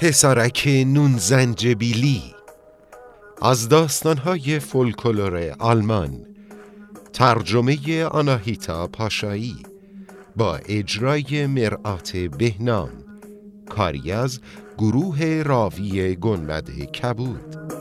پسرک نون زنجبیلی از داستانهای فولکلور آلمان. ترجمه آناهیتا پاشایی. با اجرای مرآت بهنام. کاری از گروه راوی گنبد کبود.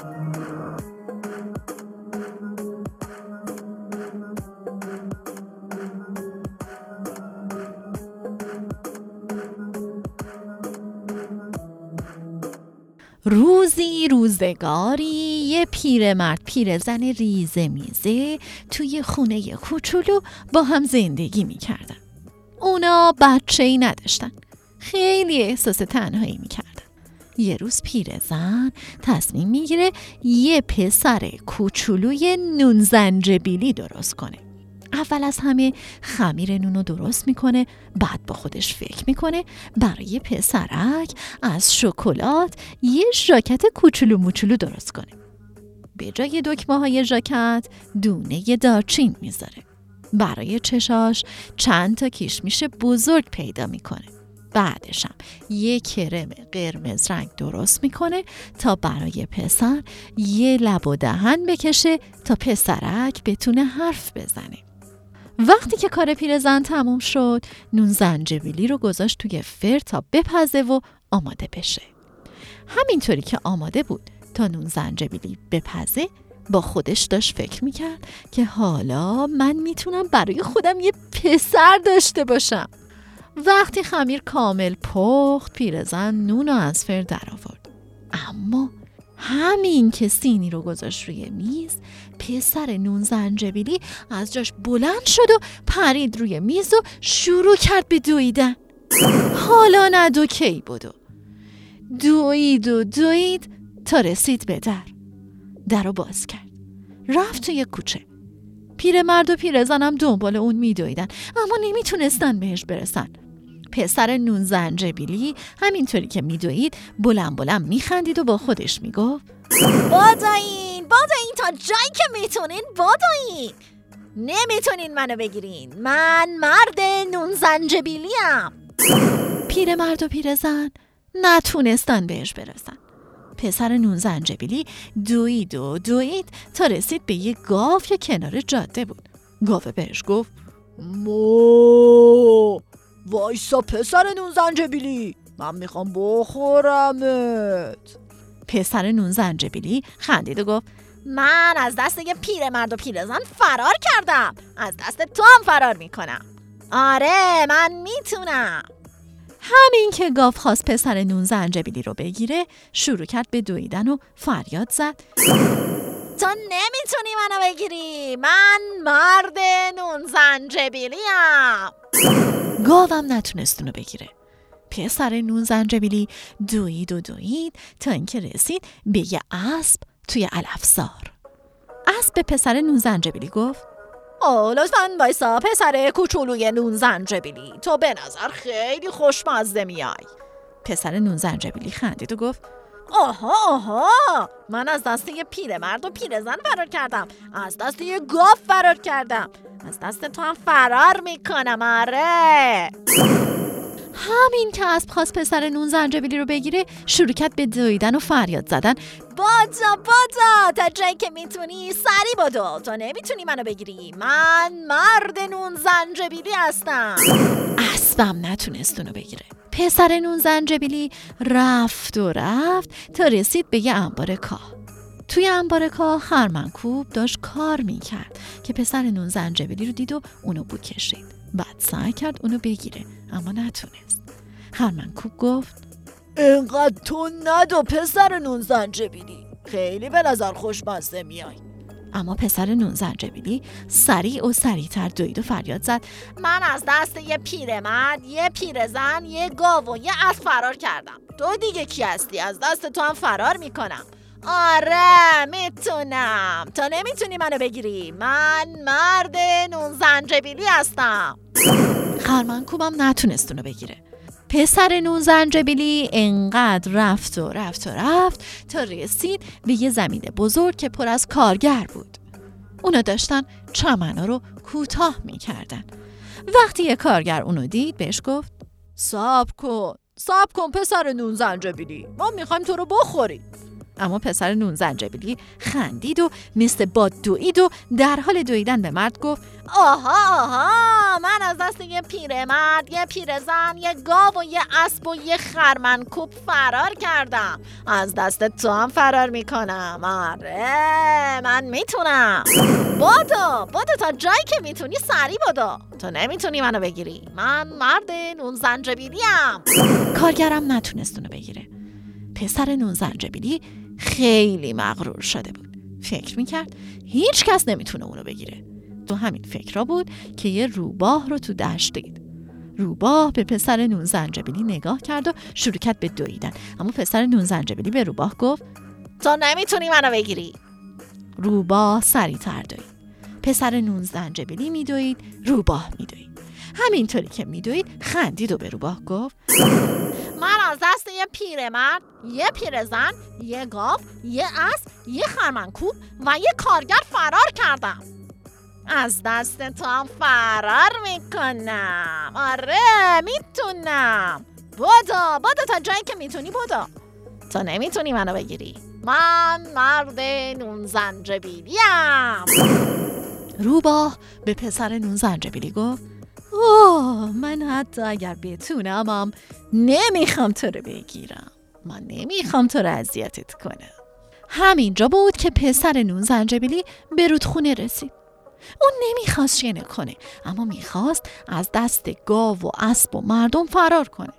روزی روزگاری یه پیرمرد پیرزن ریزه میزه توی خونه کوچولو با هم زندگی می‌کردن. اونا بچه ای نداشتن. خیلی احساس تنهایی می‌کردن. یه روز پیرزن تصمیم می‌گیره یه پسر کوچولوی نون زنجبیلی درست کنه. اول از همه خمیر نون رو درست می‌کنه بعد با خودش فکر می‌کنه. برای پسرک از شکلات یه ژاکت کوچولو موچولو درست کنه. به جای دکمه های ژاکت دونه دارچین می‌ذاره. برای چشاش چند تا کشمیش بزرگ پیدا می‌کنه. بعدشم یه کرم قرمز رنگ درست می‌کنه تا برای پسر یه لب و دهن بکشه تا پسرک بتونه حرف بزنه. وقتی که کار پیرزن تموم شد نون زنجبیلی رو گذاشت توی فر تا بپزه و آماده بشه. همینطوری که آماده بود تا نون زنجبیلی بپزه با خودش داشت فکر می‌کرد که حالا من می‌تونم برای خودم یه پسر داشته باشم. وقتی خمیر کامل پخت پیرزن نون رو از فر در آورد اما همین که سینی رو گذاشت روی میز پسر نون زنجبیلی از جاش بلند شد و پرید روی میز و شروع کرد به دویدن. حالا نه دو کی بدو دوید و دوید تا رسید به در. در رو باز کرد. رفت توی کوچه. پیرمرد و پیرزنم دنبال اون میدویدن اما نمی‌تونستن بهش برسن. پسر نون زنجبیلی همینطوری که میدوید بلند بلند میخندید و با خودش می‌گفت. بادایین بادایین تا جایی که می‌تونین بادایین نمی‌تونین منو بگیرین. من مرد نون زنجبیلیم پیرمرد و پیرزن نتونستن بهش برسن. پسر نون زنجبیلی دوید و دوید تا رسید به یه گاو که کنار جاده بود. گاوه بهش گفت مو. وایسا پسر نون زنجبیلی من می‌خوام بخورمت. پسر نون زنجبیلی خندید و گفت من از دست یه پیرمرد و پیرزن فرار کردم. از دست تو هم فرار می‌کنم. آره من می‌تونم. همین که گاو خواست پسر نون زنجبیلی رو بگیره شروع کرد به دویدن و فریاد زد. تو نمی‌تونی منو بگیری. من مرد نون زنجبیلیم گاوم نتونست اونو بگیره. پسر نون زنجبیلی دوید و دوید تا اینکه رسید به یه اسب توی علفزار. اسب به پسر نون زنجبیلی گفت آه لطفا وایسا پسر کوچولوی نون زنجبیلی تو به نظر خیلی خوشمزه میای. پسر نون زنجبیلی خندید و گفت آها آها. من از دست یه پیرمرد و پیرزن فرار کردم. از دست یه گاو فرار کردم. از دست تو هم فرار می‌کنم آره. همین که اسب خواست پسر نون زنجبیلی رو بگیره شروع کرد به دویدن و فریاد زدن. بادا بادا تا جایی که می‌تونی سری بدو. تو نمی‌تونی منو بگیری. من مرد نون زنجبیلی هستم. اسبم نتونست اونو بگیره. پسر نون زنجبیلی رفت و رفت تا رسید به یه انبار کاه. توی انبار کاه خرمنکوب داشت کار می‌کرد که پسر نون زنجبیلی رو دید و اونو بو کشید. بعد سعی کرد اونو بگیره اما نتونست. خرمنکوب گفت اینقدر تو ندو پسر نون زنجبیلی خیلی به نظر خوشمزه میای. اما پسر نون زنجبیلی سریع و سریعتر دوید و فریاد زد. من از دست یه پیرمرد یه پیرزن یه گاو و یه اسب فرار کردم. تو دیگه کی هستی؟ از دست تو هم فرار می‌کنم. آره می‌تونم. تو نمی‌تونی منو بگیری. من مرد نون زنجبیلی هستم. خرمنکوبم نتونست اونو بگیره. پسر نون زنجبیلی انقدر رفت و رفت و رفت تا رسید به یه زمین بزرگ که پر از کارگر بود. اونا داشتن چمنا رو کوتاه می‌کردن. وقتی یه کارگر اونو دید بهش گفت صبر کن صبر کن پسر نون زنجبیلی ما می‌خوایم تو رو بخوریم. اما پسر نون زنجبیلی خندید و مثل باد دوید و در حال دویدن به مرد گفت آها آها من پیرمرد یه پیرزن یه گاو و یه اسب و یه خرمنکوب فرار کردم. از دست تو هم فرار می‌کنم. آره من می‌تونم. بادو بادو تا جایی که می‌تونی سری بادو تو نمی‌تونی منو بگیری. من مرد نون زنجبیلیم. کارگرم نتونست اونو بگیره. پسر نون زنجبیلی خیلی مغرور شده بود. فکر می‌کرد هیچ کس نمی‌تونه اونو بگیره. تو همین فکر بود که یه روباه رو تو دشت دید. روباه به پسر نون زنجبیلی نگاه کرد و شروع کرد به دویدن. اما پسر نون زنجبیلی به روباه گفت تو نمی‌تونی منو بگیری. روباه سریعتر دوید. پسر نون زنجبیلی میدوید روباه میدوید. همینطوری که میدوید خندید و به روباه گفت من از دست یه پیرمرد یه پیرزن یه گاو یه اسب یه خرمنکوب و یه کارگر فرار کردم. از دست تو هم فرار می‌کنم. آره می‌تونم. بودو بودو تا جایی که می‌تونی بودو تو نمی‌تونی منو بگیری. من مرد نون زنجبیلیم روباه به پسر نون زنجبیلی گفت اوه من حتی اگر بتونمم نمی‌خوام تو رو بگیرم. من نمی‌خوام تو رو اذیتت کنم. همینجا بود که پسر نون زنجبیلی به رودخونه رسید. اون نمی‌خواست شینه کنه اما می‌خواست از دست گاو و اسب و مردم فرار کنه.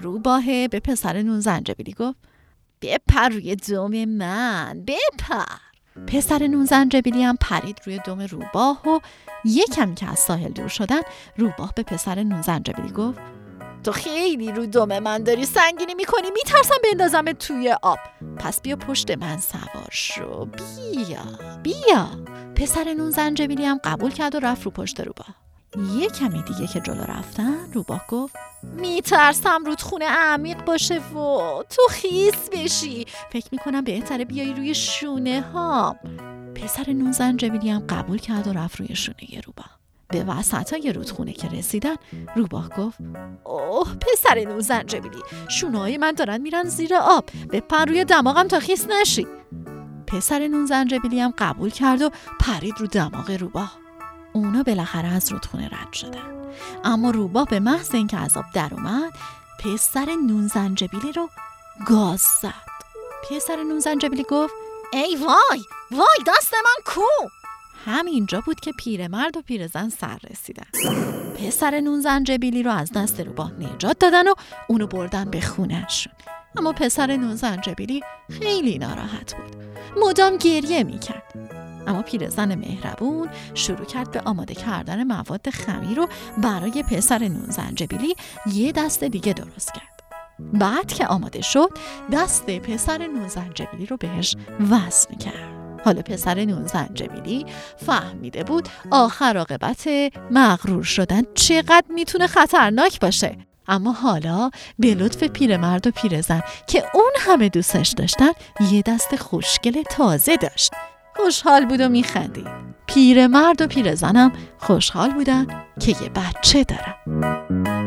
روباه به پسر نون زنجبیلی گفت بپر روی دوم من بپر. پسر نون زنجبیلی هم پرید روی دم روباه و یکم که از ساحل دور شدن روباه به پسر نون زنجبیلی گفت تو خیلی رو دم من داری سنگینی می‌کنی. میترسم بندازم توی آب. پس بیا پشت من سوار شو. بیا بیا. پسر نون زنجبیلی هم قبول کرد و رفت رو پشت روباه یه کمی دیگه که جلو رفتن روباه گفت میترسم رودخونه عمیق باشه و تو خیس بشی. فکر می‌کنم بهتره بیای روی شونه ها پسر نون زنجبیلی هم قبول کرد و رفت روی شونه روباه به وسط های رودخونه که رسیدن روباه گفت اوه پسر نون زنجبیلی شونه های من دارن میرن زیر آب. بپر روی دماغم تا خیس نشی. پسر نون زنجبیلی هم قبول کرد و پرید رو دماغ روباه. اونا بالاخره از رودخونه رد شدن. اما روباه به محض اینکه از آب در اومد پسر نون زنجبیلی رو گاز زد. پسر نون زنجبیلی گفت ای وای وای دست من کو؟ همینجا بود که پیرمرد و پیرزن سر رسیدن. پسر نون زنجبیلی رو از دست روباه نجات دادن و اونو بردن به خونهشون. اما پسر نون زنجبیلی خیلی ناراحت بود. مدام گریه می‌کرد. اما پیرزن مهربون شروع کرد به آماده کردن مواد خمیر رو برای پسر نون زنجبیلی یه دست دیگه درست کرد. بعد که آماده شد دست پسر نون زنجبیلی رو بهش وصل کرد. حالا پسر نون زنجبیلی فهمیده بود آخر عاقبت مغرور شدن چقدر می‌تونه خطرناک باشه. اما حالا به لطف پیرمرد و پیرزن که اون همه دوستش داشتن یه دست خوشگل تازه داشت. خوشحال بود و میخندید. پیرمرد و پیرزنم خوشحال بودن که یه بچه دارن.